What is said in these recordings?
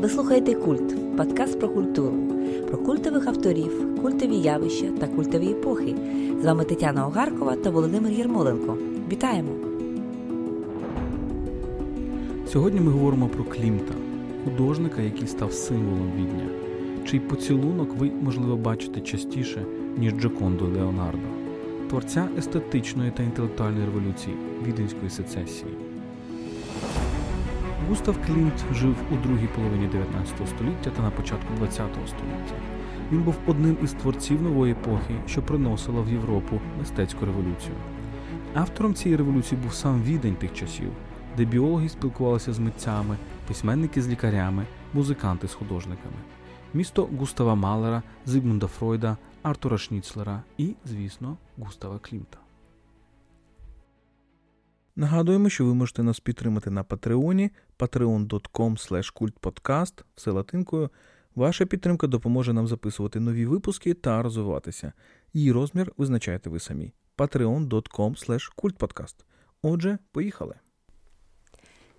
Ви слухаєте Культ, подкаст про культуру, про культових авторів, культові явища та культові епохи. З вами Тетяна Огаркова та Володимир Єрмоленко. Вітаємо! Сьогодні ми говоримо про Клімта, художника, який став символом відня, чий поцілунок ви, можливо, бачите частіше, ніж Джоконду Леонардо, творця естетичної та інтелектуальної революції віденської сецесії. Густав Клімт жив у другій половині 19 століття та на початку 20 століття. Він був одним із творців нової епохи, що приносила в Європу мистецьку революцію. Автором цієї революції був сам відень тих часів, де біологи спілкувалися з митцями, письменники з лікарями, музиканти з художниками. Місто Густава Малера, Зигмунда Фройда, Артура Шніцлера і, звісно, Густава Клімта. Нагадуємо, що ви можете нас підтримати на Патреоні patreon.com kultpodcast, все латинкою. Ваша підтримка допоможе нам записувати нові випуски та розвиватися. Її розмір визначаєте ви самі. patreon.com kultpodcast. Отже, поїхали!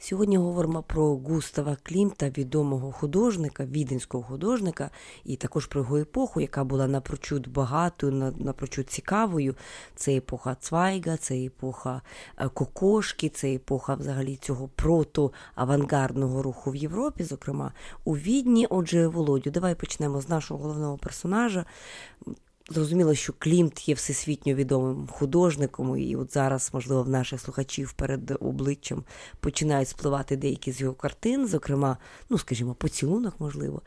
Сьогодні говоримо про Густава Клімта, відомого художника, віденського художника, і також про його епоху, яка була напрочуд багатою, напрочуд цікавою. Це епоха Цвайга, це епоха е, Кокошки, це епоха взагалі цього прото-авангардного руху в Європі, зокрема у Відні. Отже, Володю, давай почнемо з нашого головного персонажа. Зрозуміло, що Клімт є всесвітньо відомим художником, і от зараз, можливо, в наших слухачів перед обличчям починають спливати деякі з його картин, зокрема, ну, скажімо, поцілунок, можливо.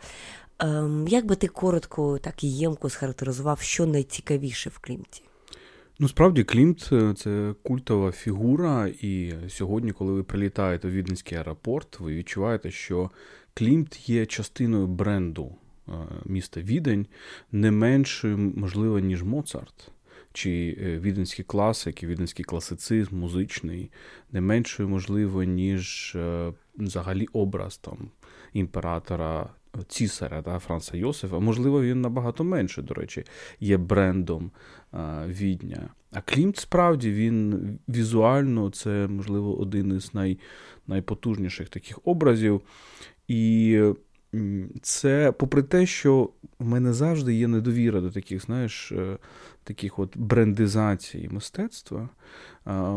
Ем, Як би ти коротко, так і ємко схарактеризував, що найцікавіше в Клімті? Ну, справді, Клімт е, це культова фігура, і сьогодні, коли ви прилітаєте в Віденський аеропорт, ви відчуваєте, що Клімт є частиною бренду міста Відень не меншою, можливо, ніж Моцарт. Чи е, віденський класик, і віденський класицизм, музичний, не меншою, можливо, ніж е, взагалі образ там імператора Цісаря да, Франца Йосифа. Можливо, він набагато менше, до речі, є брендом відня. А Клімт, справді, він візуально це, можливо, один із най, найпотужніших таких образів. І це попри те, що в мене завжди є недовіра до таких, знаєш, е, таких от брендизацій мистецтва.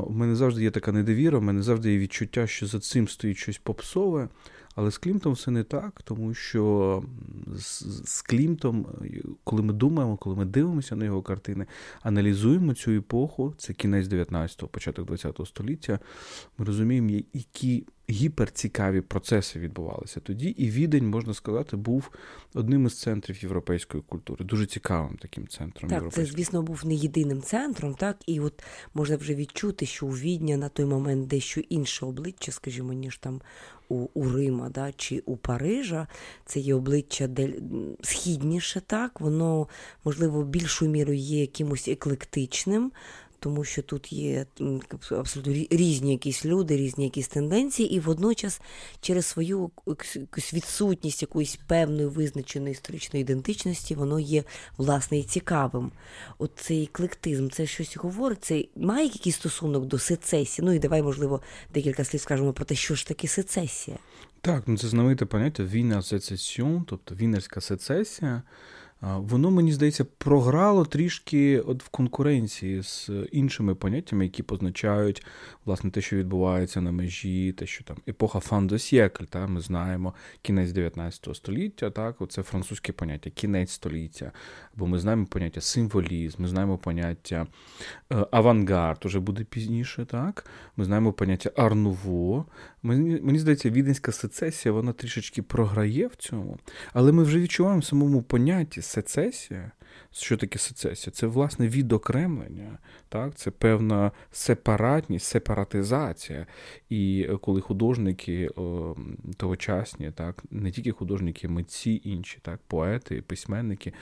У мене завжди є така недовіра, в мене завжди є відчуття, що за цим стоїть щось попсове. Але з Клімтом все не так, тому що з, Клімтом, коли ми думаємо, коли ми дивимося на його картини, аналізуємо цю епоху, це кінець 19-го, початок 20-го століття, ми розуміємо, які гіперцікаві процеси відбувалися тоді, і відень, можна сказати, був одним із центрів європейської культури, дуже цікавим таким центром. Так, це, звісно, був не єдиним центром, так, і от можна вже відчути, що у Відня на той момент дещо інше обличчя, скажімо, ніж там у у Рима да, чи у Парижа. Це є обличчя де східніше, так, воно, можливо, більшою мірою є якимось еклектичним тому що тут є абсолютно різні якісь люди, різні якісь тенденції, і водночас через свою якусь відсутність якоїсь певної визначеної історичної ідентичності, воно є власне і цікавим. От цей клектизм, це щось говорить, це має якийсь стосунок до сецесії. Ну і давай, можливо, декілька слів скажемо про те, що ж таке сецесія. Так, ну це знамените поняття війна сецесіон, тобто вінерська сецесія. Воно, мені здається, програло трішки от в конкуренції з іншими поняттями, які позначають власне те, що відбувається на межі, те, що там епоха фандосєкль, та ми знаємо кінець 19 століття, так, це французьке поняття, кінець століття, бо ми знаємо поняття символізм, ми знаємо поняття е, авангард, уже буде пізніше, так, ми знаємо поняття арнуво. Мені, мені здається, віденська сецесія, вона трішечки програє в цьому, але ми вже відчуваємо в самому понятті сецесія. Що таке сецесія? Це власне відокремлення, так? це певна сепаратність, сепаратність, сепаратизація. І коли художники о, тогочасні, так, не тільки художники, митці інші, так, поети, письменники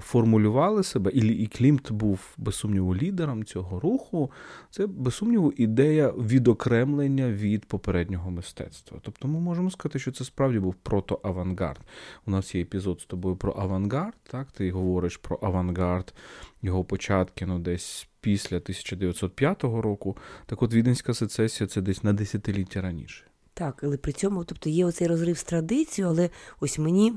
формулювали себе, і Клімт був без сумніву лідером цього руху, це без сумніву ідея відокремлення від попереднього мистецтва. Тобто ми можемо сказати, що це справді був протоавангард. У нас є епізод з тобою про авангард, так, ти говориш про авангард, його початки ну, десь після 1905 року. Так от Віденська сецесія це десь на десятиліття раніше. Так, але при цьому, тобто є оцей розрив з традицією, але ось мені.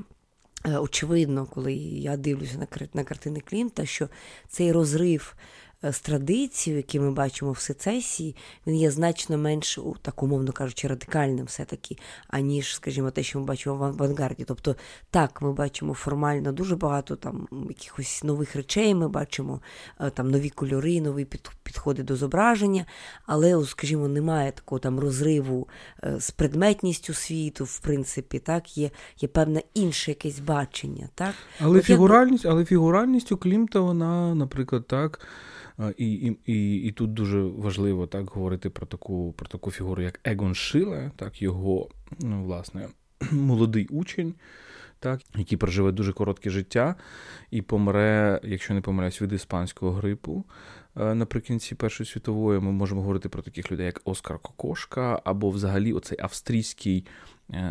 Е, очевидно, коли я дивлюся на картини Клімта, що цей розрив з традицією, які ми бачимо в сецесії, він є значно менш, так умовно кажучи, радикальним все-таки, аніж, скажімо, те, що ми бачимо в авангарді. Тобто, так, ми бачимо формально дуже багато там якихось нових речей, ми бачимо е, там нові кольори, нові підходи до зображення, але, скажімо, немає такого там розриву е, з предметністю світу, в принципі, так, є є певне інше якесь бачення. так. Але фігуральність, але фігуральність у Клімта, вона, наприклад, так. І і, і, і тут дуже важливо так говорити про таку про таку фігуру, як Егон Шиле, так, його ну, власне, молодий учень, так, який проживе дуже коротке життя і помре, якщо не помиляюсь, від іспанського грипу. Наприкінці Першої світової ми можемо говорити про таких людей, як Оскар Кокошка, або взагалі оцей австрійський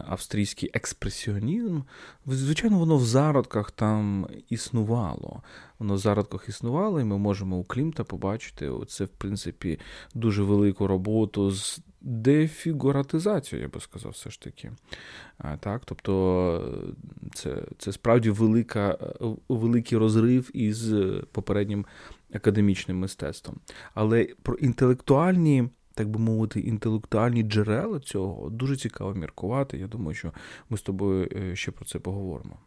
австрійський експресіонізм, звичайно, воно в зародках там існувало. Воно в зародках існувало, і ми можемо у Клімта побачити це, в принципі, дуже велику роботу з дефігуратизацією, я би сказав, все ж таки. Так, Тобто це це справді велика, великий розрив із попереднім академічним мистецтвом. Але про інтелектуальні так би мовити, інтелектуальні джерела цього дуже цікаво міркувати. Я думаю, що ми з тобою е, ще про це поговоримо.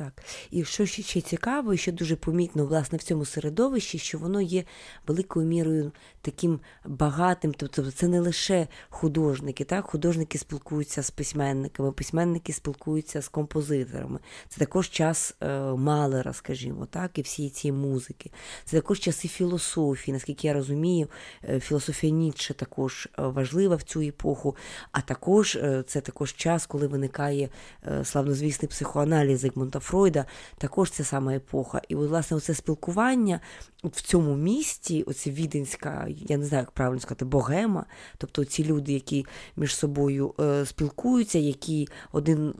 Так, і що ще цікаво, і що дуже помітно власне в цьому середовищі, що воно є великою мірою таким багатим. Тобто, це не лише художники, так художники спілкуються з письменниками, письменники спілкуються з композиторами. Це також час е, Малера, скажімо, так, і всі ці музики. Це також часи філософії. Наскільки я розумію, е, філософія Ніцше також е, важлива в цю епоху, а також е, це також час, коли виникає е, славнозвісний психоаналіз Зигмунда Фройда, також ця сама епоха. І, от, власне, оце спілкування в цьому місті, оця віденська, я не знаю, як правильно сказати, богема, тобто ці люди, які між собою е, спілкуються, які один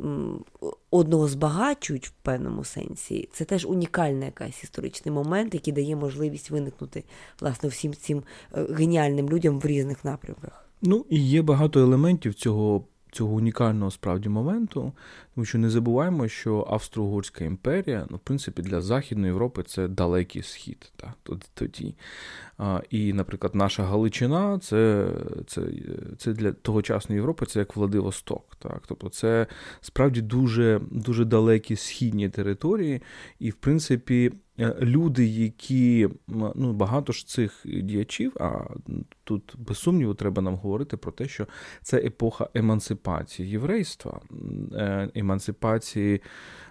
одного збагачують в певному сенсі, це теж унікальний якийсь історичний момент, який дає можливість виникнути власне всім цим е, геніальним людям в різних напрямках. Ну і є багато елементів цього цього унікального справді моменту, тому що не забуваємо, що Австро-Угорська імперія, ну, в принципі, для Західної Європи це далекий схід. Так, тоді. А, І, наприклад, наша Галичина це це, це для тогочасної Європи це як Владивосток. Так? Тобто це справді дуже, дуже далекі східні території, і, в принципі, Е, люди, які ну багато ж цих діячів, а тут без сумніву треба нам говорити про те, що це епоха емансипації єврейства, е, емансипації,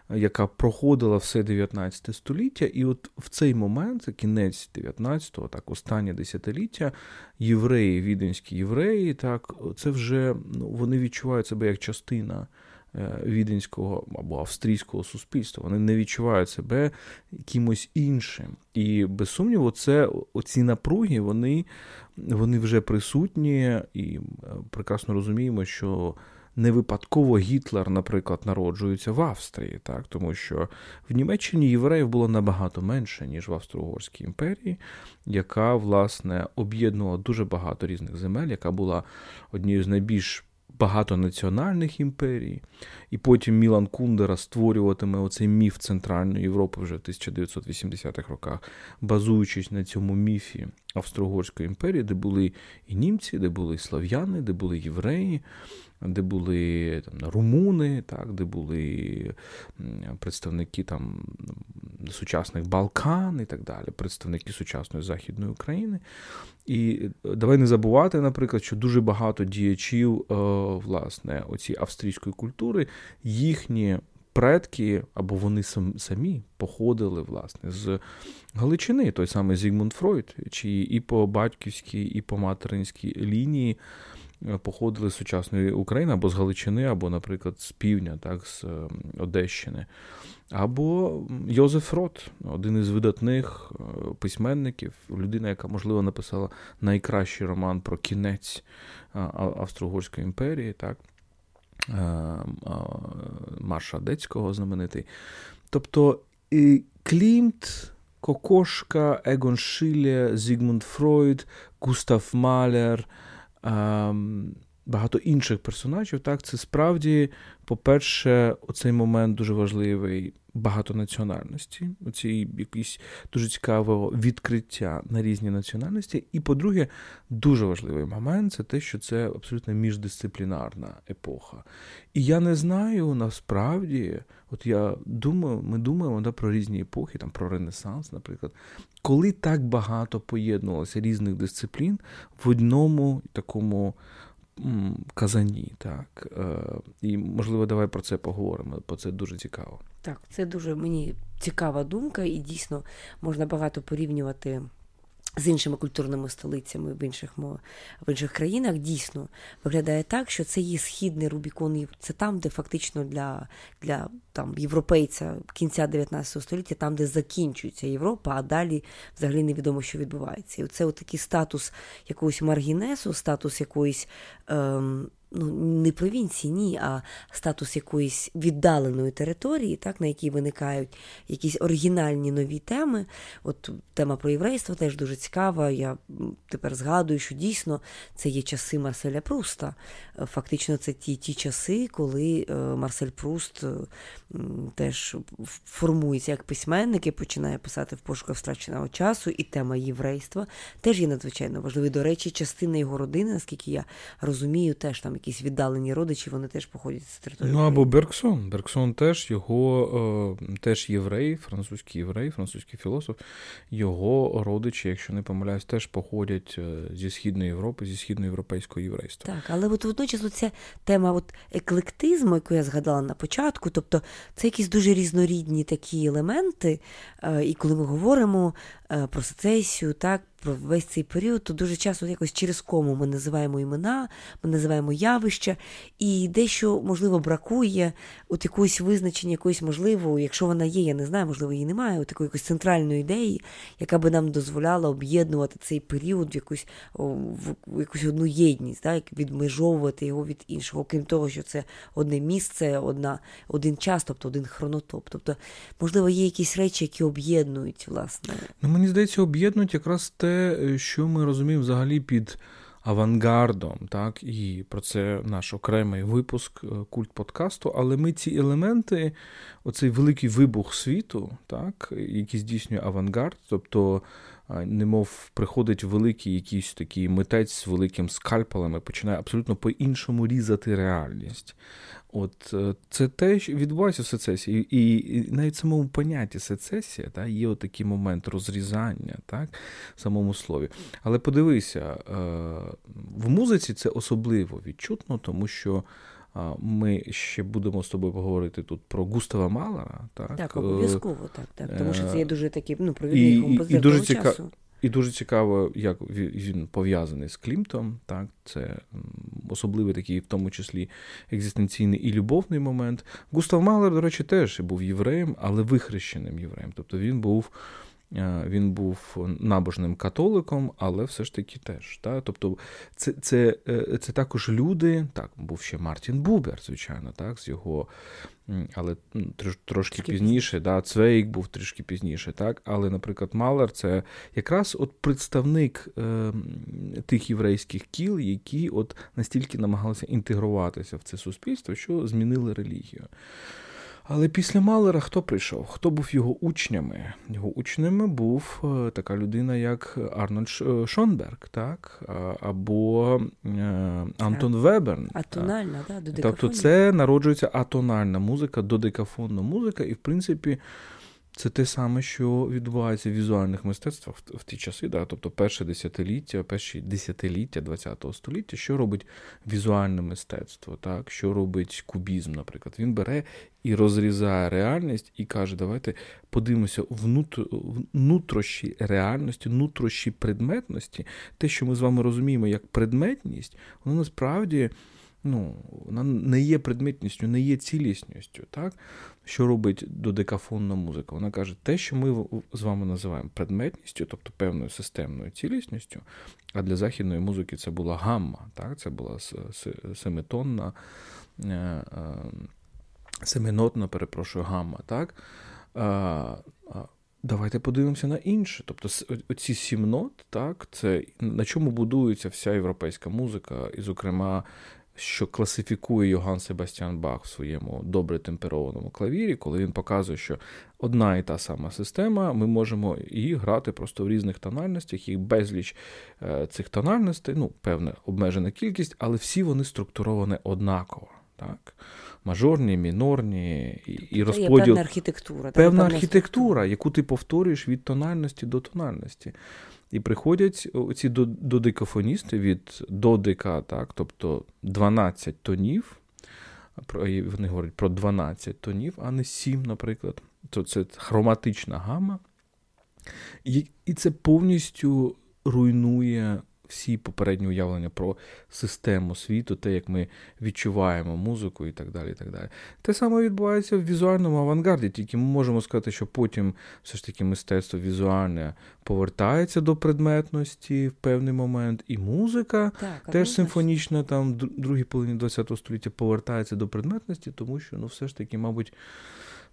яка проходила все 19 століття, і от в цей момент, кінець 19-го, так, останнє десятиліття, євреї, віденські євреї, так, це вже ну, вони відчувають себе як частина. Е, віденського або австрійського суспільства. Вони не відчувають себе якимось іншим. І без сумніву, це оці напруги, вони, вони вже присутні, і е, прекрасно розуміємо, що. Не випадково Гітлер, наприклад, народжується в Австрії, так? Тому що в Німеччині євреїв було набагато менше, ніж в Австро-Угорській імперії, яка власне об'єднувала дуже багато різних земель, яка була однією з найбільш багатонаціональних імперій, і потім Мілан Кундера створюватиме оцей міф Центральної Європи вже в 1980-х роках, базуючись на цьому міфі Австро-Угорської імперії, де були і німці, де були і слав'яни, де були євреї, де були там, румуни, так, де були представники там, сучасних Балкан і так далі, представники сучасної Західної України. І давай не забувати, наприклад, що дуже багато діячів е, власне, оці австрійської культури, їхні предки або вони самі походили власне з Галичини, той самий Зігмунд Фройд, чиї по батьківській, і по материнській лінії. Е, походили з сучасної України або з Галичини, або, наприклад, з півдня, так, з Одещини. Або Йозеф Рот, один із видатних е, письменників, людина, яка, можливо, написала найкращий роман про кінець Австро-Угорської імперії, так, е, Марш Радецького знаменитий. Тобто Клімт, Кокошка, Егон Шиле, Зігмунд Фройд, Густав Малер. Багато інших персонажів. Так, це справді, по-перше, оцей момент дуже важливий багатонаціональності, оці якісь дуже цікаве відкриття на різні національності. І, по-друге, дуже важливий момент це те, що це абсолютно міждисциплінарна епоха. І я не знаю насправді, от я думаю, ми думаємо да, про різні епохи, там про Ренесанс, наприклад, коли так багато поєднувалося різних дисциплін в одному такому казані. так. Е, і, можливо, давай про це поговоримо, бо це дуже цікаво. Так, це дуже мені цікава думка, і дійсно можна багато порівнювати з іншими культурними столицями в інших в інших країнах дійсно виглядає так, що це є східний Рубікон, це там, де фактично для для там, європейця кінця 19 століття, там, де закінчується Європа, а далі взагалі невідомо, що відбувається. І це такий статус якогось маргінесу, статус якоїсь. Ем, ну, не провінції, ні, а статус якоїсь віддаленої території, так, на якій виникають якісь оригінальні нові теми. От тема про єврейство теж дуже цікава. Я тепер згадую, що дійсно це є часи Марселя Пруста. Фактично, це ті ті часи, коли е, Марсель Пруст е, теж формується як письменник і починає писати в пошуках втраченого часу, і тема єврейства теж є надзвичайно важливою. До речі, частина його родини, наскільки я розумію, теж там якісь віддалені родичі, вони теж походять з території. Ну або Бергсон. Бергсон теж його е, теж єврей, французький єврей, французький філософ. Його родичі, якщо не помиляюсь, теж походять е, зі східної Європи, зі східноєвропейського єврейства. Так, але от водночас ця тема от еклектизму, яку я згадала на початку, тобто це якісь дуже різнорідні такі елементи. Е, і коли ми говоримо про сецесію, так, про весь цей період, то дуже часто якось через кому ми називаємо імена, ми називаємо явища, і дещо, можливо, бракує от якоїсь визначення, якоїсь можливо, якщо вона є, я не знаю, можливо, її немає, от такої якоїсь центральної ідеї, яка би нам дозволяла об'єднувати цей період в якусь в якусь одну єдність, так, відмежовувати його від іншого, окрім того, що це одне місце, одна, один час, тобто один хронотоп. Тобто, можливо, є якісь речі, які об'єднують, власне. Ну, мені здається, об'єднують якраз те, е, що ми розуміємо взагалі під авангардом, так, і про це наш окремий випуск е, культ подкасту. Але ми ці елементи, оцей великий вибух світу, так, який здійснює авангард, тобто. Немов приходить великий якийсь такий митець з великим скальпелем і починає абсолютно по-іншому різати реальність. От е, це те, що відбувається в сецесії, і навіть в самому понятті сецесія та, є отакий момент розрізання, так, в самому слові. Але подивися, е, в музиці це особливо відчутно, тому що. Ми ще будемо з тобою поговорити тут про Густава Малера. Так, так обов'язково, так, так. Тому що це є дуже такий ну, провідний композитор і дуже часу. І дуже цікаво, як він пов'язаний з Клімтом. Так, Це особливий такий, в тому числі, екзистенційний і любовний момент. Густав Малер, до речі, теж був євреєм, але вихрещеним євреєм. Тобто він був Е, він був набожним католиком, але все ж таки теж. Так? Тобто це це, е, це також люди, так, був ще Мартін Бубер, звичайно, так, з його, але трошки Трішки пізніше, да, Цвейк був трішки пізніше, так, але, наприклад, Малер це якраз от представник е, тих єврейських кіл, які от настільки намагалися інтегруватися в це суспільство, що змінили релігію. Але після Малера хто прийшов? Хто був його учнями? Його учнями був е, така людина, як Арнольд е, Шонберг, так? або е, Антон Веберн. Атональна, так, да, Тобто це народжується атональна музика, додекафонна музика, і в принципі. Це те саме, що відбувається в візуальних мистецтвах в, ті часи, да? тобто перше десятиліття, перші десятиліття ХХ століття, що робить візуальне мистецтво, так? що робить кубізм, наприклад. Він бере і розрізає реальність і каже, давайте подивимося внутрішні реальності, внутрішні предметності. Те, що ми з вами розуміємо як предметність, воно насправді ну, вона не є предметністю, не є цілісністю. Так? Що робить додекафонна музика? Вона каже, те, що ми з вами називаємо предметністю, тобто певною системною цілісністю, а для західної музики це була гамма, так? це була семитонна, е, е, семинотна, перепрошую, гамма. так? давайте подивимося на інше. Тобто, оці сім нот, так, це на чому будується вся європейська музика, і, зокрема, що класифікує Йоган Себастьян Бах в своєму добре темперованому клавірі, коли він показує, що одна і та сама система, ми можемо її грати просто в різних тональностях, і безліч е, цих тональностей, ну, певна обмежена кількість, але всі вони структуровані однаково. Так? Мажорні, мінорні і і розподіл. Є певна архітектура. Певна архітектура, яку ти повторюєш від тональності до тональності. І приходять ці додекафоністи від додека, так, тобто 12 тонів. Вони говорять про 12 тонів, а не 7, наприклад. То це хроматична гама. І це повністю руйнує всі попередні уявлення про систему світу, те, як ми відчуваємо музику і так далі. і так далі. Те саме відбувається в візуальному авангарді, тільки ми можемо сказати, що потім все ж таки мистецтво візуальне повертається до предметності в певний момент, і музика так, теж симфонічна, там в другій половині ХХ століття повертається до предметності, тому що ну, все ж таки, мабуть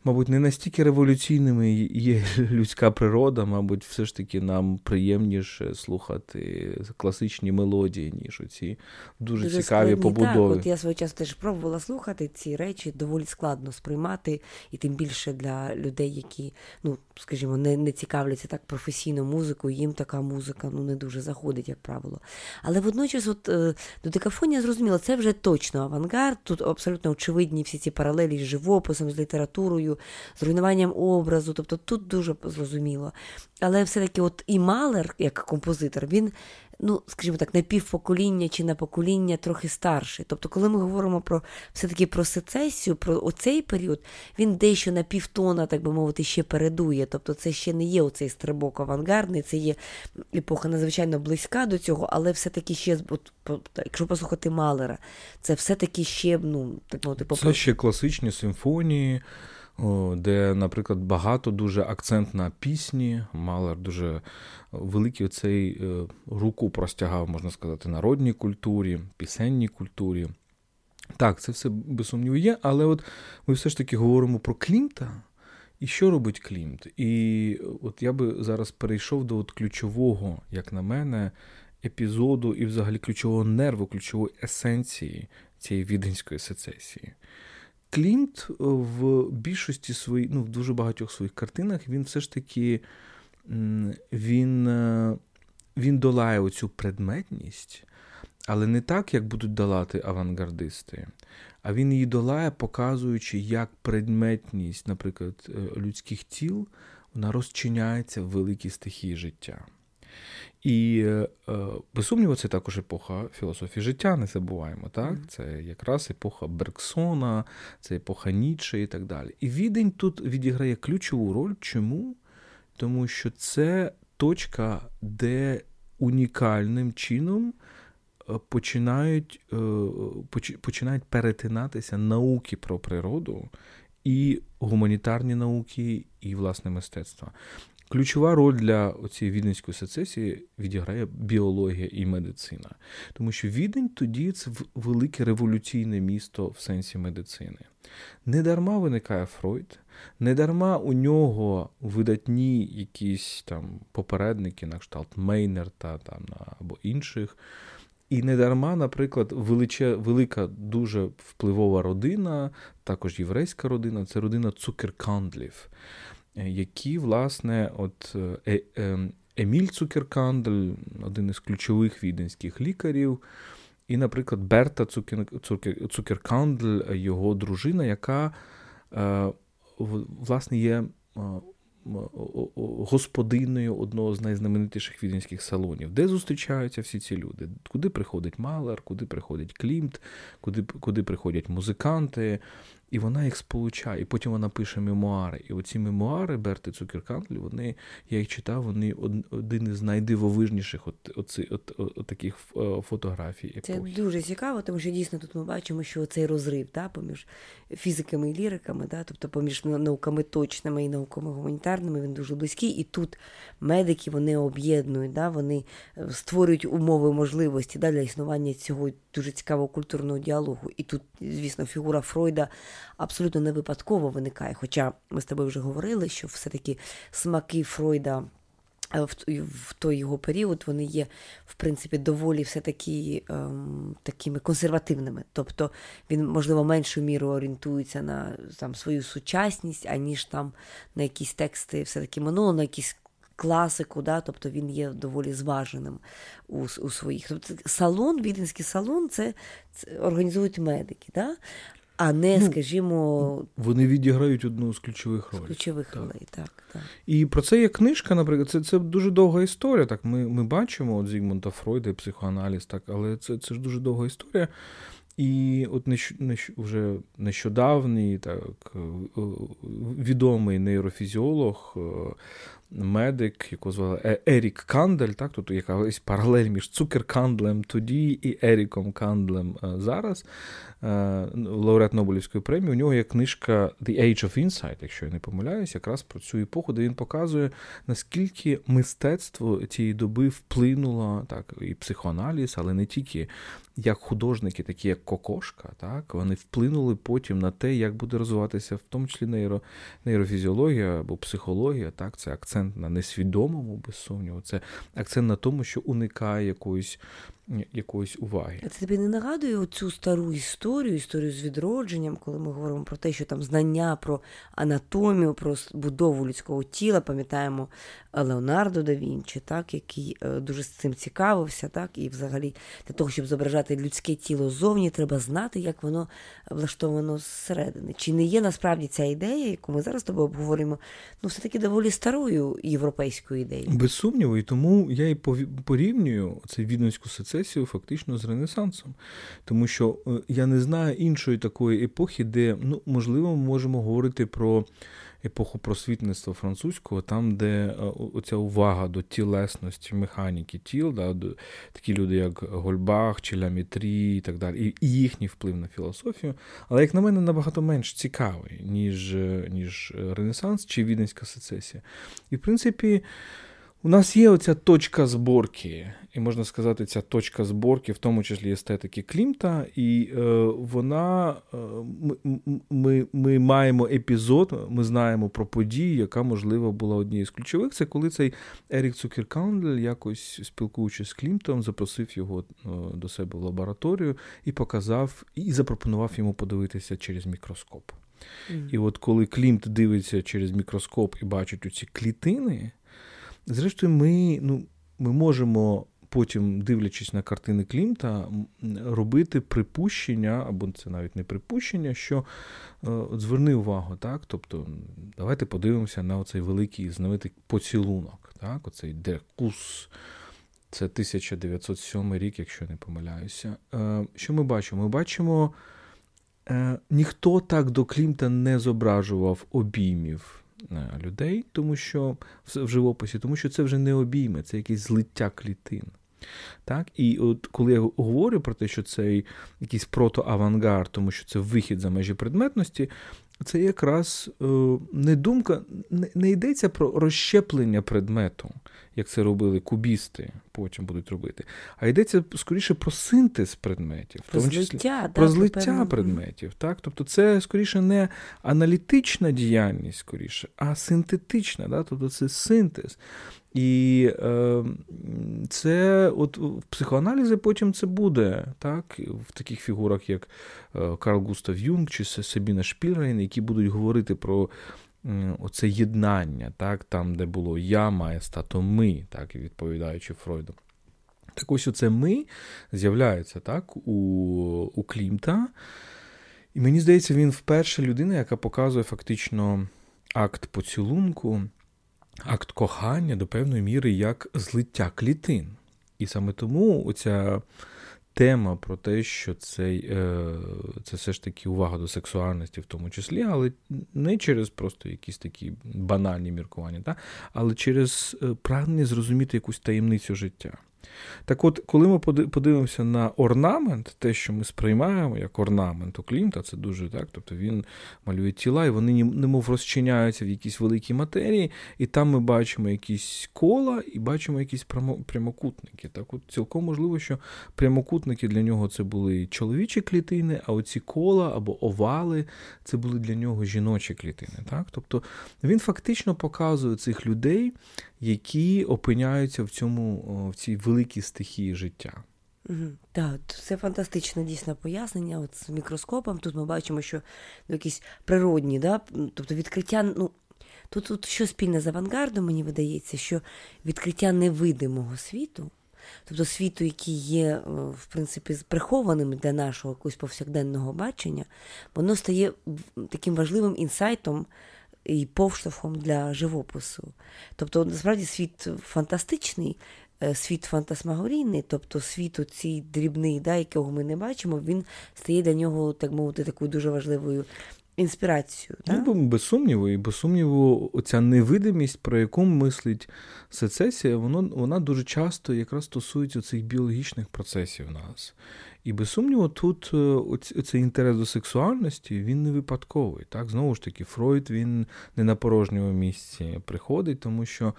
мабуть, не настільки революційними є людська природа, мабуть, все ж таки нам приємніше слухати класичні мелодії, ніж оці дуже, дуже цікаві складні, побудови. Так, От я свого часу теж пробувала слухати ці речі, доволі складно сприймати, і тим більше для людей, які, ну, скажімо, не не цікавляться так професійно музикою, їм така музика ну, не дуже заходить, як правило. Але водночас, от е, до декафонія зрозуміло, це вже точно авангард. Тут абсолютно очевидні всі ці паралелі з живописом, з літературою з руйнуванням образу. Тобто тут дуже зрозуміло. Але все-таки от і Малер, як композитор, він, ну, скажімо так, на півпокоління чи на покоління трохи старший. Тобто, коли ми говоримо про все-таки про сецесію, про оцей період, він дещо на півтона, так би мовити, ще передує. Тобто, це ще не є оцей стрибок авангардний, це є епоха надзвичайно близька до цього, але все-таки ще, от, якщо послухати Малера, це все-таки ще, ну, так мовити, Це ще класичні симфонії де, наприклад, багато дуже акцент на пісні. Малер дуже великий оцей е, руку простягав, можна сказати, народній культурі, пісенній культурі. Так, це все без сумніву є, але от ми все ж таки говоримо про Клімта. І що робить Клімт? І от я би зараз перейшов до от ключового, як на мене, епізоду і взагалі ключового нерву, ключової есенції цієї віденської сецесії. Клімт в більшості своїх, ну, в дуже багатьох своїх картинах, він все ж таки він е, він долає оцю предметність, але не так, як будуть долати авангардисти, а він її долає, показуючи, як предметність, наприклад, е, людських тіл, вона розчиняється в великій стихії життя. І, е, без сумніву, це також епоха філософії життя, не забуваємо. так? Це якраз епоха Берксона, це епоха Ніче і так далі. І відень тут відіграє ключову роль. Чому? Тому що це точка, де унікальним чином е, починають е, починають перетинатися науки про природу і гуманітарні науки, і власне мистецтво. Ключова роль для цієї віденської сецесії відіграє біологія і медицина, тому що Відень тоді це велике революційне місто в сенсі медицини. Недарма виникає Фройд, недарма у нього видатні якісь там попередники, на кшталт Мейнерта там, або інших. І недарма, наприклад, величе, велика, дуже впливова родина, також єврейська родина, це родина цукеркандлів. Е, які, власне, от е, е, Еміль Цукеркандль, один із ключових віденських лікарів, і, наприклад, Берта Цукеркандль, його дружина, яка власне є господиною одного з найзнаменитіших віденських салонів, де зустрічаються всі ці люди, куди приходить Малер, куди приходить Клімт, куди куди приходять музиканти, і вона їх сполучає. І потім вона пише мемуари. І оці мемуари Берти Цукеркандлі, вони, я їх читав, вони один із найдивовижніших от, от, от, от таких фотографій. епохи. Це дуже цікаво, тому що дійсно тут ми бачимо, що цей розрив да, поміж фізиками і ліриками, да, тобто поміж науками точними і науками гуманітарними він дуже близький. І тут медики вони об'єднують, да, вони е, створюють умови можливості да, для існування цього дуже цікавого культурного діалогу. І тут, звісно, фігура Фройда абсолютно не випадково виникає. Хоча ми з тобою вже говорили, що все-таки смаки Фройда. Е, в той його період вони є, в принципі, доволі все-таки ем, такими консервативними. Тобто він, можливо, меншу міру орієнтується на там, свою сучасність, аніж там на якісь тексти все-таки минулого, на якісь класику, да? тобто він є доволі зваженим у у своїх. Тобто Салон, віденський салон, це, це організують медики. Да? А не, ну, скажімо, вони відіграють одну з ключових ролей. З ключових так. ролей, так, так. І про це є книжка, наприклад, це це дуже довга історія. Так, Ми ми бачимо от Зігмунда Фройда і психоаналіз, так, але це це ж дуже довга історія. І от нещ, нещ, вже нещодавний так, відомий нейрофізіолог медик, якого звали е, Ерік Кандель, так, тут якась паралель між Цукер-Кандлем тоді і Еріком Кандлем е, зараз, е, лауреат Нобелівської премії. У нього є книжка The Age of Insight, якщо я не помиляюсь, якраз про цю епоху, де він показує, наскільки мистецтво цієї доби вплинуло, так, і психоаналіз, але не тільки як художники, такі як Кокошка, так, вони вплинули потім на те, як буде розвиватися, в тому числі нейро, нейрофізіологія або психологія, так, це акцент на несвідомому, без сумніву, це акцент на тому, що уникає якоїсь якоїсь уваги. Це тобі не нагадує цю стару історію, історію з відродженням, коли ми говоримо про те, що там знання про анатомію, про будову людського тіла, пам'ятаємо Леонардо да Вінчі, так, який е, дуже з цим цікавився, так, і взагалі для того, щоб зображати людське тіло зовні, треба знати, як воно влаштовано зсередини. Чи не є насправді ця ідея, яку ми зараз з тобою обговорюємо, ну все-таки доволі старою європейською ідеї. Без сумніву, і тому я і порівнюю цей відноську сецесію фактично з Ренесансом. Тому що е, я не знаю іншої такої епохи, де ну, можливо ми можемо говорити про епоху просвітництва французького, там, де е, оця увага до тілесності, механіки тіл, да, до, такі люди, як Гольбах чи Ламітрі і так далі, і їхній вплив на філософію. Але, як на мене, набагато менш цікавий, ніж, е, ніж Ренесанс чи Віденська сецесія. І, в принципі, у нас є оця точка зборки, і можна сказати, ця точка зборки, в тому числі естетики Клімта, і е, вона е, ми, ми ми, маємо епізод, ми знаємо про подію, яка, можливо, була однією з ключових. Це коли цей Ерік Цукеркандель, якось спілкуючись з Клімтом, запросив його е, до себе в лабораторію і показав, і запропонував йому подивитися через мікроскоп. Mm. І от коли Клімт дивиться через мікроскоп і бачить оці клітини. Зрештою, ми ну, ми можемо потім, дивлячись на картини Клімта, робити припущення, або це навіть не припущення, що е, зверни увагу, так? Тобто, давайте подивимося на оцей великий знаменитий поцілунок, так? оцей декус. Це 1907 рік, якщо не помиляюся. Е, що ми бачимо? Ми бачимо, е, ніхто так до Клімта не зображував обіймів. Е, людей, тому що в живописі, тому що це вже не обійми, це якесь злиття клітин. Так? І от коли я говорю про те, що це якийсь протоавангард, тому що це вихід за межі предметності, це якраз е, не думка, не йдеться про розщеплення предмету, як це робили кубісти, потім будуть робити, а йдеться скоріше про синтез предметів, про злиття, про злиття предметів. Так? Тобто це скоріше не аналітична діяльність, скоріше, а синтетична. Так? Тобто це синтез. І е, це от в психоаналізі потім це буде, так, в таких фігурах, як е, Карл Густав Юнг чи Сабіна Шпільрейн, які будуть говорити про оце єднання, так, там, де було я має стати ми, так, відповідаючи Фройду. Так ось оце ми з'являється так, у, у Клімта. І мені здається, він вперше людина, яка показує фактично акт поцілунку акт кохання до певної міри як злиття клітин. І саме тому оця тема про те, що це, це все ж таки увага до сексуальності, в тому числі, але не через просто якісь такі банальні міркування, та? але через е, прагнення зрозуміти якусь таємницю життя. Так от, коли ми подивимося на орнамент, те, що ми сприймаємо як орнамент у Клімта, це дуже так. Тобто він малює тіла, і вони немов розчиняються в якійсь великій матерії, і там ми бачимо якісь кола і бачимо якісь прямокутники. Так, от цілком можливо, що прямокутники для нього це були чоловічі клітини, а оці кола або овали це були для нього жіночі клітини. Так? Тобто він фактично показує цих людей, які опиняються в цьому в цій великій стихії життя. Так, це фантастичне дійсне пояснення. От з мікроскопом тут ми бачимо, що якісь природні, да? тобто відкриття. ну, Тут тут що спільне з авангардом, мені видається, що відкриття невидимого світу, тобто світу, який є, в принципі, прихованим для нашого якогось повсякденного бачення, воно стає таким важливим інсайтом і повштовхом для живопису. Тобто, насправді, світ фантастичний, е, світ фантасмагорійний, тобто світ оцій дрібний, да, якого ми не бачимо, він стає для нього, так би мовити, такою дуже важливою. інспірацією. Ну, без сумніву, і без сумніву, оця невидимість, про яку мислить сецесія, воно, вона дуже часто якраз стосується цих біологічних процесів в нас. І без сумніву, тут е, цей інтерес до сексуальності він не випадковий. Так? Знову ж таки, Фройд він не на порожньому місці приходить, тому що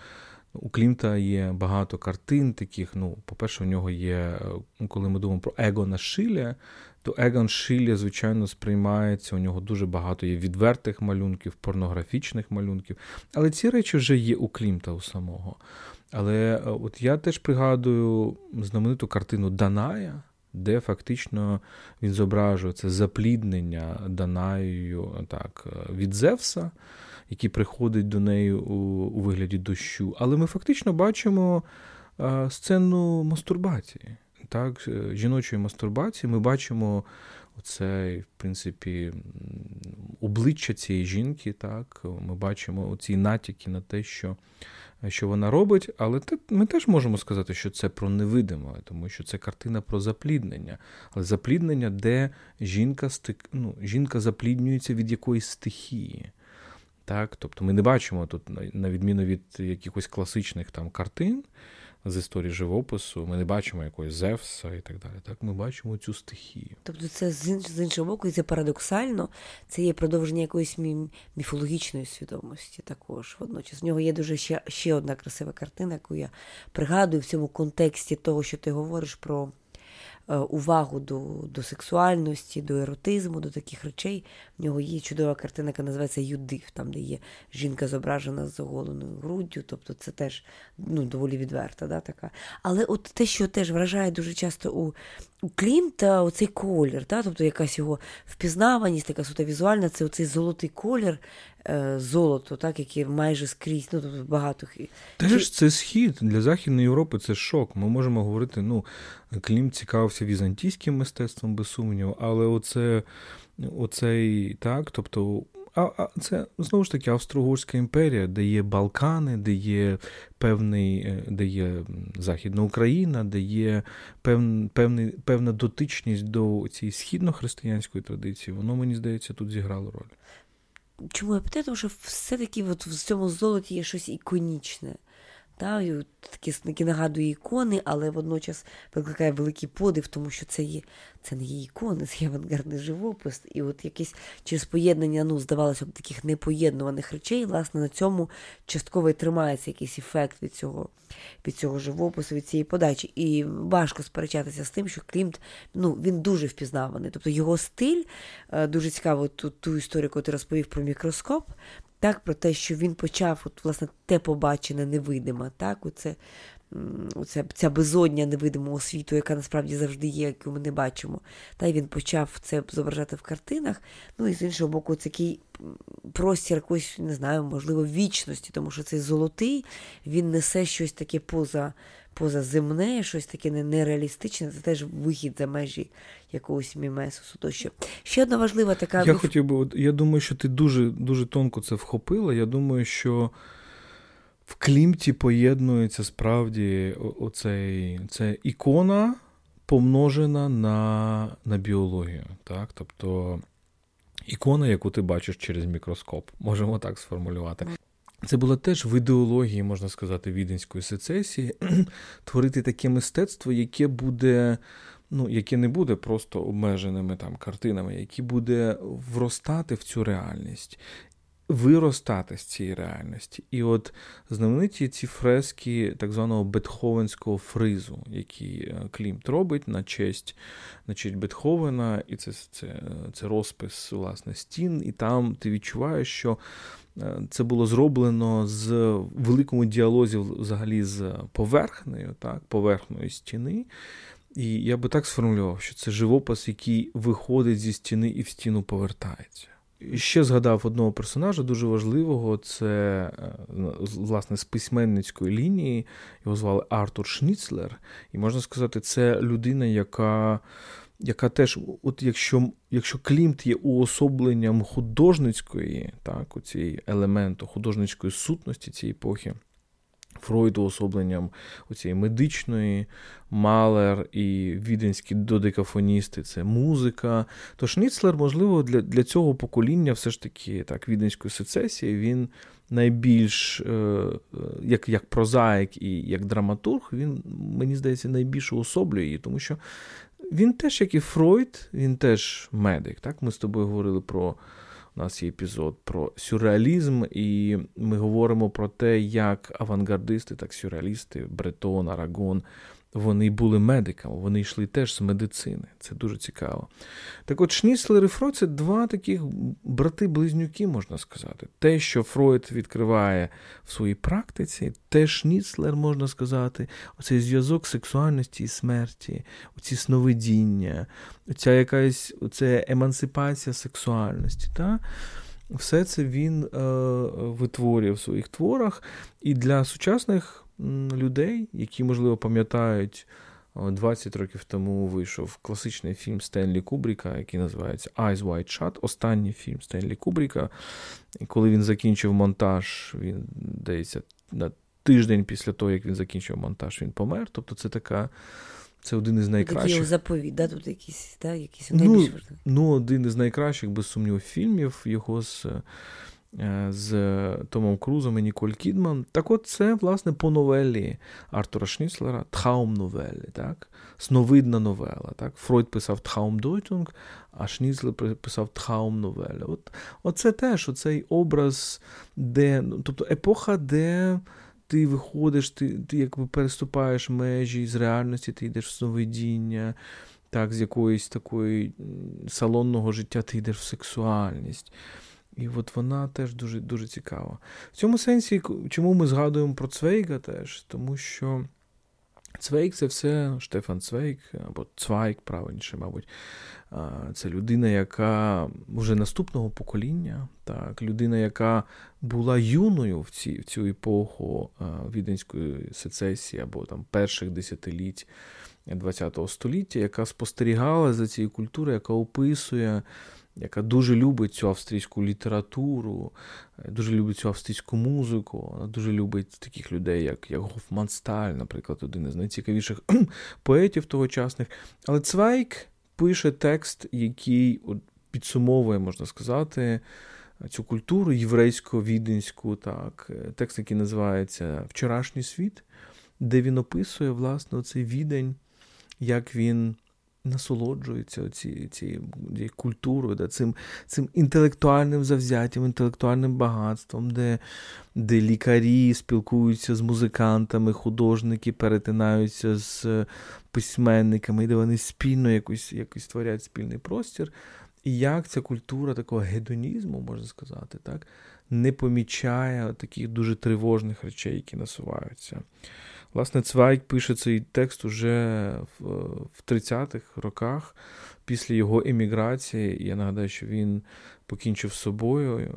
у Клімта є багато картин таких. Ну, По-перше, у нього є, е, ну, коли ми думаємо про Егона Шиля, то Егон Шиля, звичайно, сприймається. У нього дуже багато є відвертих малюнків, порнографічних малюнків. Але ці речі вже є у Клімта у самого. Але е, от я теж пригадую знамениту картину Даная де фактично він зображує це запліднення Данаєю так, від Зевса, який приходить до неї у, у вигляді дощу. Але ми фактично бачимо а, сцену мастурбації. Так, Жіночої мастурбації ми бачимо оце, в принципі, обличчя цієї жінки. так, Ми бачимо ці натяки на те, що що вона робить, але ми теж можемо сказати, що це про невидиме, тому що це картина про запліднення. Але запліднення, де жінка стик... ну, жінка запліднюється від якоїсь стихії. Так? Тобто ми не бачимо тут, на відміну від якихось класичних там картин, з історії живопису. Ми не бачимо якогось Зевса і так далі. Так, ми бачимо цю стихію. Тобто, це з іншого боку, і це парадоксально, це є продовження якоїсь мі- міфологічної свідомості. Також водночас в нього є дуже ще ще одна красива картина, яку я пригадую в цьому контексті того, що ти говориш про. Е, увагу до до сексуальності, до еротизму, до таких речей. В нього є чудова картина, яка називається Юдив, там, де є жінка зображена з оголеною груддю, тобто це теж ну, доволі відверта. да, така. Але от те, що теж вражає дуже часто у у Клімта, оцей колір, да, тобто якась його впізнаваність, така суто візуальна, це оцей золотий колір, золото, так, яке майже скрізь, ну, тобто багато. Теж це схід для Західної Європи це шок. Ми можемо говорити, ну, Клім цікавився візантійським мистецтвом, без сумніву, але оце, оцей, так, тобто а, а це знову ж таки Австро-Угорська імперія, де є Балкани, де є певний, е, де є Західна Україна, де є пев, певний, певна дотичність до цієї східно-християнської традиції, воно, мені здається, тут зіграло роль. Чому я питаю? Тому що все-таки от в цьому золоті є щось іконічне. Та, такі, такі нагадує ікони, але водночас викликає великий подив, тому що це є, це не є ікони, це є авангардний живопис. І от якесь через поєднання, ну, здавалося б, таких непоєднуваних речей, власне, на цьому частково і тримається якийсь ефект від цього від цього живопису, від цієї подачі. І важко сперечатися з тим, що Клімт ну, він дуже впізнаваний. Тобто його стиль е, дуже цікаво ту, ту історію, яку ти розповів про мікроскоп так, про те, що він почав, от, власне, те побачене невидиме, так, оце, оце, ця безодня невидимого світу, яка насправді завжди є, яку ми не бачимо. Та й він почав це зображати в картинах. Ну і з іншого боку, такий простір якоїсь, не знаю, можливо, вічності, тому що цей золотий він несе щось таке поза позаземне, щось таке нереалістичне, це теж вихід за межі якогось мімесусу. Тощо. Ще одна важлива така. Я хотів би, я думаю, що ти дуже дуже тонко це вхопила. Я думаю, що в Клімті поєднується справді оцей, це ікона помножена на на біологію. Так? Тобто ікона, яку ти бачиш через мікроскоп, можемо так сформулювати. Це було теж в ідеології, можна сказати, віденської сецесії, творити таке мистецтво, яке буде, ну, яке не буде просто обмеженими там картинами, яке буде вростати в цю реальність, виростати з цієї реальності. І от знамениті ці фрески так званого Бетховенського фризу, який е, Клімт робить на честь на честь Бетховена, і це, це, це розпис власне стін, і там ти відчуваєш, що. Це було зроблено з великому діалозі взагалі з поверхнею, так, поверхнею стіни. І я би так сформулював, що це живопис, який виходить зі стіни і в стіну повертається. І ще згадав одного персонажа дуже важливого, це е, власне з письменницької лінії. Його звали Артур Шніцлер. І можна сказати, це людина, яка яка теж, от якщо якщо Клімт є уособленням художницької, так, цієї елементу художницької сутності цієї епохи, Фройд уособленням цієї медичної, Малер і віденські додекафоністи це музика. То Шніцлер, можливо, для для цього покоління все ж таки так, віденської сецесії, він найбільш, е, е, як як прозаїк і як драматург, він, мені здається, найбільше уособлює її, тому що він теж, як і Фройд, він теж медик. Так? Ми з тобою говорили про. У нас є епізод про сюрреалізм, і ми говоримо про те, як авангардисти, так сюрреалісти, Бретон, Арагон вони були медиками, вони йшли теж з медицини. Це дуже цікаво. Так от Шніцлер і Фройд це два таких брати-близнюки, можна сказати. Те, що Фройд відкриває в своїй практиці, те Шніцлер, можна сказати, оцей зв'язок сексуальності і смерті, оці сновидіння, оця якась оця емансипація сексуальності. Та? Все це він е, витворює в своїх творах. І для сучасних людей, які, можливо, пам'ятають, 20 років тому вийшов класичний фільм Стенлі Кубріка, який називається Eyes Wide Shut. Останній фільм Стенлі Кубріка. І коли він закінчив монтаж, він здається, на тиждень після того, як він закінчив монтаж, він помер. Тобто це така. Це один із найкращих. Такий заповідь, да? Тут якісь, да? якісь ну, найбільш. Ну, один із найкращих, без сумніву, фільмів його з Е, з Томом Крузом і Ніколь Кідман. Так от це, власне, по новелі Артура Шніцлера Traumnovelle, так? Сновидна новела. Так? Фройд писав Traumdeutung, а Шніцлер писав Traumnovelle. От, Оце теж оцей образ, де, ну, тобто епоха, де. Ти виходиш, ти ти якби переступаєш межі з реальності, ти йдеш в сновидіння, так, з якоїсь такої салонного життя ти йдеш в сексуальність. І от вона теж дуже дуже цікава. В цьому сенсі, чому ми згадуємо про Цвейга теж? Тому що Цвейк це все Штефан Цвейк, або Цвайк, правильніше, мабуть. Це людина, яка вже наступного покоління, так, людина, яка була юною в ці, в цю епоху віденської сецесії або там перших десятиліть ХХ століття, яка спостерігала за цією культурою, яка описує яка дуже любить цю австрійську літературу, е, дуже любить цю австрійську музику, вона дуже любить таких людей, як як Гофман наприклад, один із найцікавіших поетів тогочасних. Але Цвайк пише текст, який підсумовує, можна сказати, цю культуру єврейсько-віденську, так, е, текст, який називається Вчорашній світ, де він описує, власне, цей відень, як він насолоджуються цією ці, культурою, да, цим цим інтелектуальним завзяттям, інтелектуальним багатством, де де лікарі спілкуються з музикантами, художники перетинаються з письменниками, де вони спільно якось, якось творять спільний простір. І як ця культура такого гедонізму, можна сказати, так, не помічає таких дуже тривожних речей, які насуваються. Власне, Цвайк пише цей текст уже в 30-х роках після його еміграції. Я нагадаю, що він покінчив з собою е,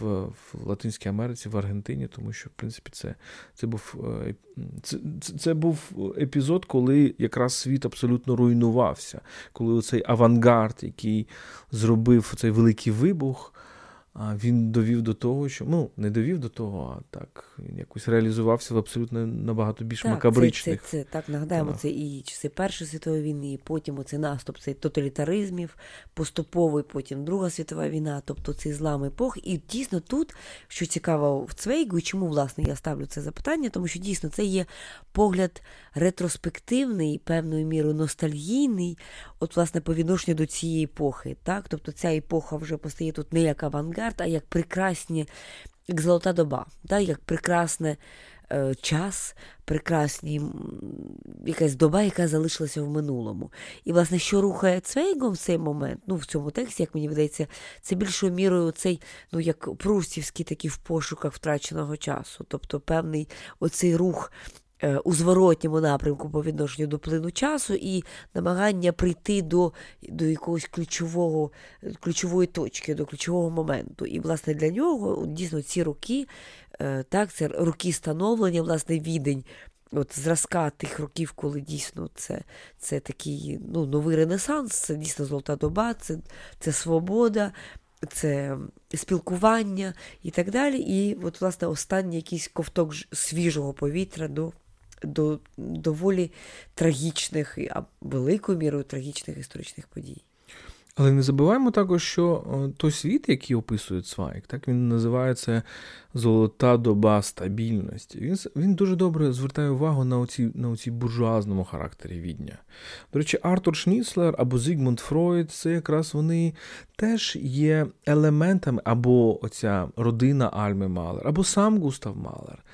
в Латинській Америці, в Аргентині, тому що, в принципі, це це, був е, це, це був епізод, коли якраз світ абсолютно руйнувався, коли цей авангард, який зробив цей великий вибух. Він довів до того, що ну не довів до того, а так він якось реалізувався в абсолютно набагато більш так, макабричних. Це, це, це так нагадаємо. Це і часи Першої світової війни, і потім оцей наступ цей тоталітаризмів, поступовий, потім Друга світова війна, тобто цей злам епох. І дійсно тут, що цікаво в Цвейгу, і чому власне я ставлю це запитання, тому що дійсно це є погляд ретроспективний, певною мірою ностальгійний, от власне по відношенню до цієї епохи. Так? Тобто ця епоха вже постає тут не як авангард, а як прекрасні, як золота доба, так? як прекрасне е, час, прекрасні якась доба, яка залишилася в минулому. І, власне, що рухає Цвейгом в цей момент, ну в цьому тексті, як мені видається, це більшою мірою цей, ну як прустівський такий в пошуках втраченого часу. Тобто певний оцей рух у зворотньому напрямку по відношенню до плину часу і намагання прийти до до якогось ключового, ключової точки, до ключового моменту. І, власне, для нього дійсно ці роки, е, так, це роки становлення, власне, відень. От зразка тих років, коли дійсно це це такий ну, новий ренесанс, це дійсно золота доба, це це свобода, це спілкування і так далі. І от, власне, останній якийсь ковток свіжого повітря до до доволі трагічних, а великою мірою трагічних історичних подій. Але не забуваємо також, що е, той світ, який описує Цвайк, так він називається Золота доба стабільності. Він він дуже добре звертає увагу на оці, на оці буржуазному характері Відня. До речі, Артур Шніцлер або Зігмунд Фройд це якраз вони теж є елементами, або оця родина Альми Малер, або сам Густав Малер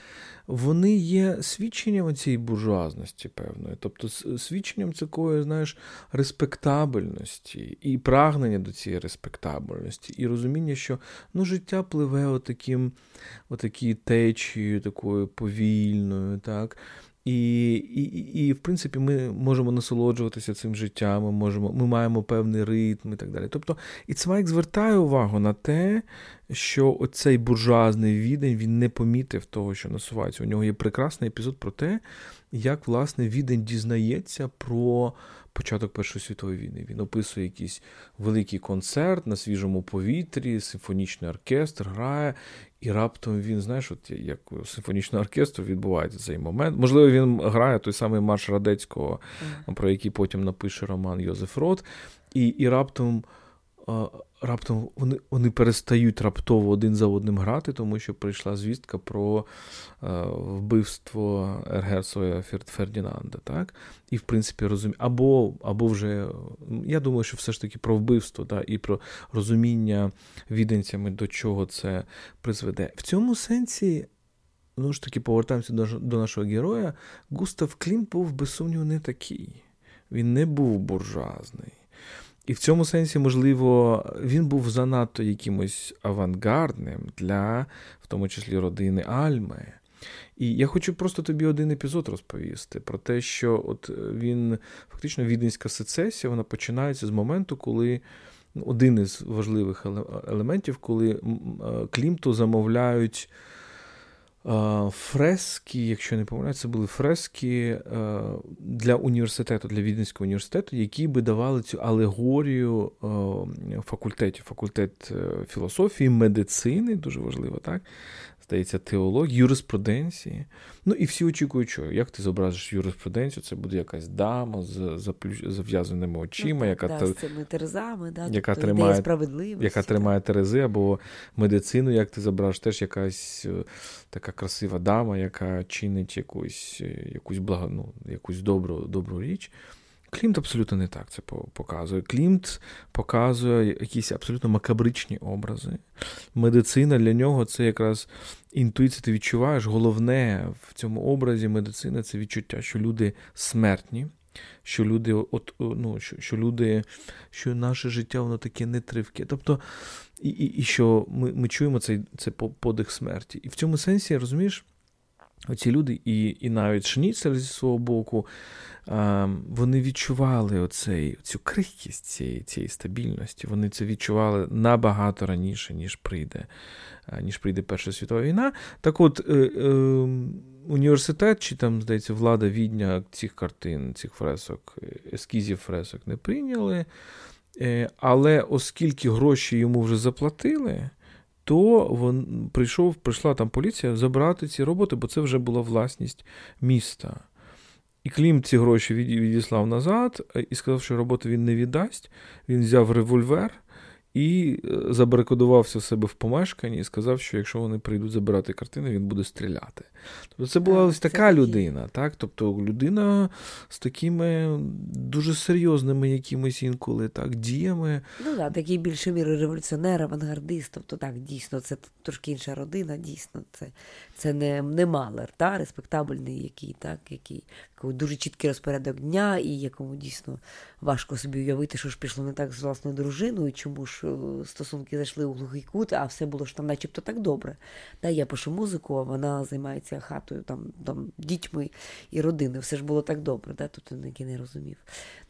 вони є свідченням цієї буржуазності певної, тобто свідченням такої, знаєш, респектабельності і прагнення до цієї респектабельності, і розуміння, що ну, життя пливе отаким, отакій течією, такою повільною, так. І, і, і, в принципі, ми можемо насолоджуватися цим життям, ми можемо, ми маємо певний ритм і так далі. Тобто, і Цвайк звертає увагу на те, що оцей буржуазний відень він не помітив того, що насувається. У нього є прекрасний епізод про те, як власне відень дізнається про початок Першої світової війни. Він описує якийсь великий концерт на свіжому повітрі, симфонічний оркестр грає, і раптом він, знаєш, от як у симфонічного оркестру відбувається цей момент. Можливо, він грає той самий марш Радецького, про який потім напише Роман Йозеф Рот, і, і раптом раптом вони вони перестають раптово один за одним грати, тому що прийшла звістка про е, вбивство Ергерцога Фердінанда. Так? І, в принципі, розумі... або або вже, я думаю, що все ж таки про вбивство так? і про розуміння віденцями, до чого це призведе. В цьому сенсі. Ну ж таки, повертаємося до до нашого героя. Густав Клімт був, без сумніву, не такий. Він не був буржуазний. І в цьому сенсі, можливо, він був занадто якимось авангардним для, в тому числі, родини Альми. І я хочу просто тобі один епізод розповісти про те, що от він фактично віденська сецесія вона починається з моменту, коли ну, один із важливих елементів, коли Клімту замовляють Фрески, якщо не помиляю, це були фрески для університету, для Віденського університету, які би давали цю алегорію факультетів, факультет е, філософії, медицини, дуже важливо, так? Здається, теології, юриспруденції. Ну і всі очікують, що як ти зобразиш юриспруденцію, це буде якась дама з зав'язаними очима, ну, яка да, з цими терезами, да, яка тобто тримає справедливості, яка тримає терези, або медицину, як ти зображиш, теж якась е, така красива дама, яка чинить якусь е, якусь благо, ну, якусь добру, добру річ. Клімт абсолютно не так це показує. Клімт показує якісь абсолютно макабричні образи. Медицина для нього це якраз інтуїція, ти відчуваєш. Головне в цьому образі медицини це відчуття, що люди смертні, що люди, от, ну, що, що люди, що наше життя воно таке нетривке. Тобто, і і, і що ми ми чуємо цей цей подих смерті. І в цьому сенсі, розумієш, оці люди, і і навіть Шніцель зі свого боку вони відчували оцей, цю крихкість цієї цієї стабільності. Вони це відчували набагато раніше, ніж прийде ніж прийде Перша світова війна. Так от, е, е, університет, чи там, здається, влада відня цих картин, цих фресок, ескізів фресок не прийняли. Е, але оскільки гроші йому вже заплатили, то вон, прийшов, прийшла там поліція забрати ці роботи, бо це вже була власність міста. І Клім ці гроші відіслав назад е, і сказав, що роботу він не віддасть. Він взяв револьвер і е, забарикодувався в себе в помешканні і сказав, що якщо вони прийдуть забирати картини, він буде стріляти. Тобто це була ось така людина, так? Тобто людина з такими дуже серйозними якимись інколи так, діями. Ну так, такий більше міри революціонер, авангардист. Тобто так, дійсно, це трошки інша родина, дійсно, це це не не малер, та, респектабельний, який, так, який дуже чіткий розпорядок дня, і якому дійсно важко собі уявити, що ж пішло не так з власною дружиною, чому ж стосунки зайшли у глухий кут, а все було ж там, начебто, так добре. Та, Я пишу музику, а вона займається хатою, там, там, дітьми і родиною. Все ж було так добре, та, тут він не розумів.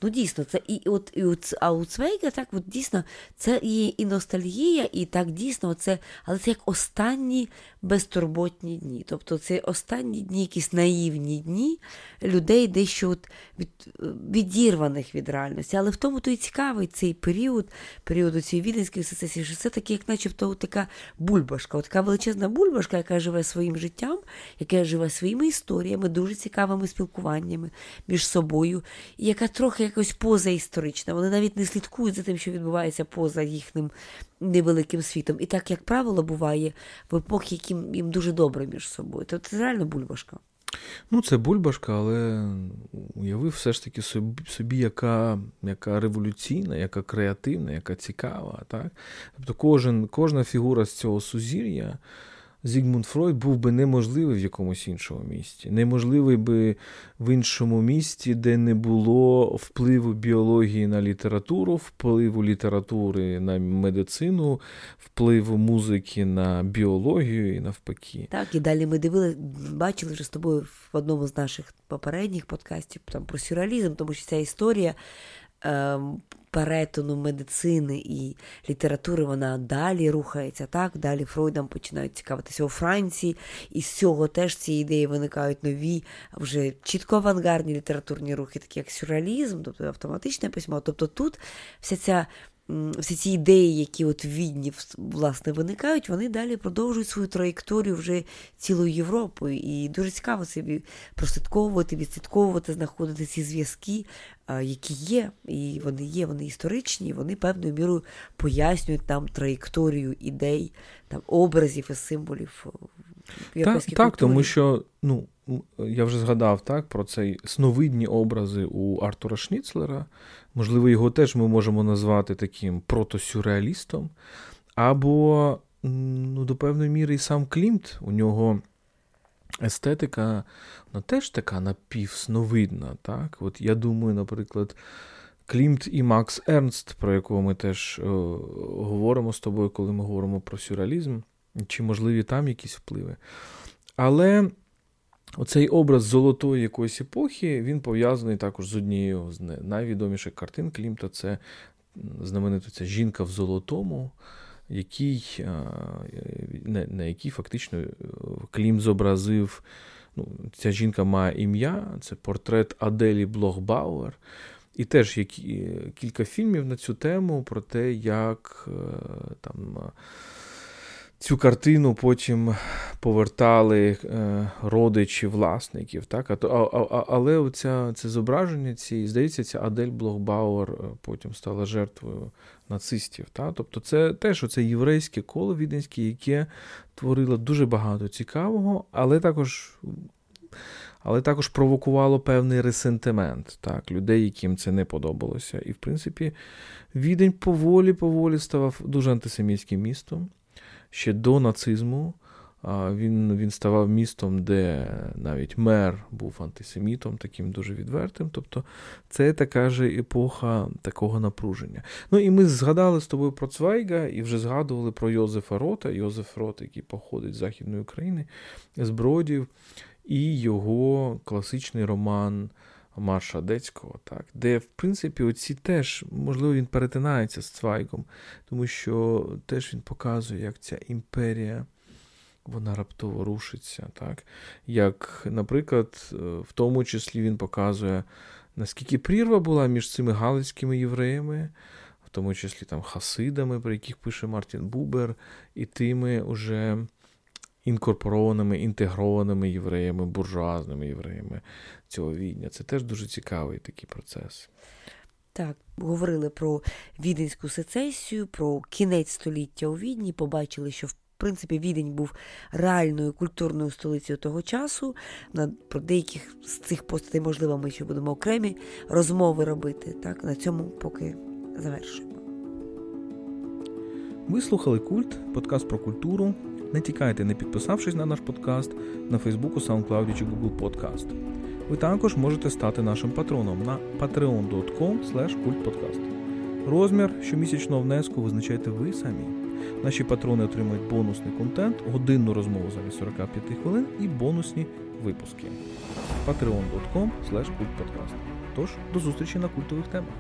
Ну, дійсно, це і от, і от а у Цвейга, так, от дійсно, це і, і ностальгія, і так дійсно, це, але це як останні безтурботні дні. Тобто це останні дні, якісь наївні дні людей дещо от від, відірваних від реальності. Але в тому то і цікавий цей період, період цієї віденської сецесії, що це таке, як начебто така бульбашка, така величезна бульбашка, яка живе своїм життям, яка живе своїми історіями, дуже цікавими спілкуваннями між собою, і яка трохи якось позаісторична. Вони навіть не слідкують за тим, що відбувається поза їхнім невеликим світом. І так, як правило, буває в епохи, які їм дуже добре між собою. Тобто це реально бульбашка. Ну, це бульбашка, але уявив все ж таки собі, собі яка яка революційна, яка креативна, яка цікава. Так? Тобто кожен, кожна фігура з цього сузір'я. Зігмунд Фройд був би неможливий в якомусь іншому місті. Неможливий би в іншому місті, де не було впливу біології на літературу, впливу літератури на медицину, впливу музики на біологію і навпаки. Так, і далі ми дивили, бачили вже з тобою в одному з наших попередніх подкастів там про сюрреалізм, тому що ця історія. Ем, перетину медицини і літератури вона далі рухається. так, Далі Фройдом починають цікавитися у Франції, і з цього теж ці ідеї виникають нові, вже чітко авангардні літературні рухи, такі як сюрреалізм, тобто автоматичне письмо. Тобто тут вся ця всі ці ідеї, які от в Відні власне виникають, вони далі продовжують свою траєкторію вже цілою Європою. І дуже цікаво собі прослідковувати, відслідковувати, знаходити ці зв'язки, які є, і вони є, вони історичні, і вони певною мірою пояснюють нам траєкторію ідей, там образів і символів. Так, так, тому що ну, я вже згадав так, про цей сновидні образи у Артура Шніцлера. Можливо, його теж ми можемо назвати таким протосюрреалістом. Або, ну, до певної міри, і сам Клімт, у нього естетика вона теж така напівсновидна. Так? От Я думаю, наприклад, Клімт і Макс Ернст, про якого ми теж е, говоримо з тобою, коли ми говоримо про сюрреалізм, чи можливі там якісь впливи. Але Оцей образ золотої якоїсь епохи він пов'язаний також з однією з найвідоміших картин Клімта. Це знаменито ця жінка в золотому, який, на, на якій фактично е, Клімт зобразив. Ну, Ця жінка має ім'я, це портрет Аделі Блох-Бауер. І теж є кілька фільмів на цю тему про те, як е, там. Цю картину потім повертали е, родичі власників. Так? А, а, Але оця, це зображення, ці, здається, ця Адель Блох-Бауер е, потім стала жертвою нацистів. Та? Тобто це теж оце єврейське коло віденське, яке творило дуже багато цікавого, але також. Але також провокувало певний ресентимент так, людей, яким це не подобалося. І, в принципі, відень поволі-поволі ставав дуже антисемітським містом ще до нацизму. Він він ставав містом, де навіть мер був антисемітом, таким дуже відвертим. Тобто це така ж епоха такого напруження. Ну і ми згадали з тобою про Цвайга і вже згадували про Йозефа Рота, Йозеф Рот, який походить з Західної України, з Бродів, і його класичний роман Марша Децького, так, де, в принципі, оці теж, можливо, він перетинається з Цвайгом, тому що теж він показує, як ця імперія вона раптово рушиться. так, Як, наприклад, в тому числі він показує, наскільки прірва була між цими галицькими євреями. в тому числі там хасидами, про яких пише Мартін Бубер, і тими уже інкорпорованими, інтегрованими євреями, буржуазними євреями цього відня. Це теж дуже цікавий такий процес. Так, говорили про віденську сецесію, про кінець століття у Відні, побачили, що в принципі Відень був реальною культурною столицею того часу. Про деяких з цих постатей, можливо, ми ще будемо окремі розмови робити. Так, На цьому поки завершуємо. Ви слухали Культ, подкаст про культуру. Не тікайте, не підписавшись на наш подкаст на Фейсбуку, SoundCloud чи Google Podcast. Ви також можете стати нашим патроном на patreon.com. Розмір щомісячного внеску визначайте ви самі. Наші патрони отримують бонусний контент, годинну розмову замість 45 хвилин і бонусні випуски. patreon.com. Тож, до зустрічі на культових темах.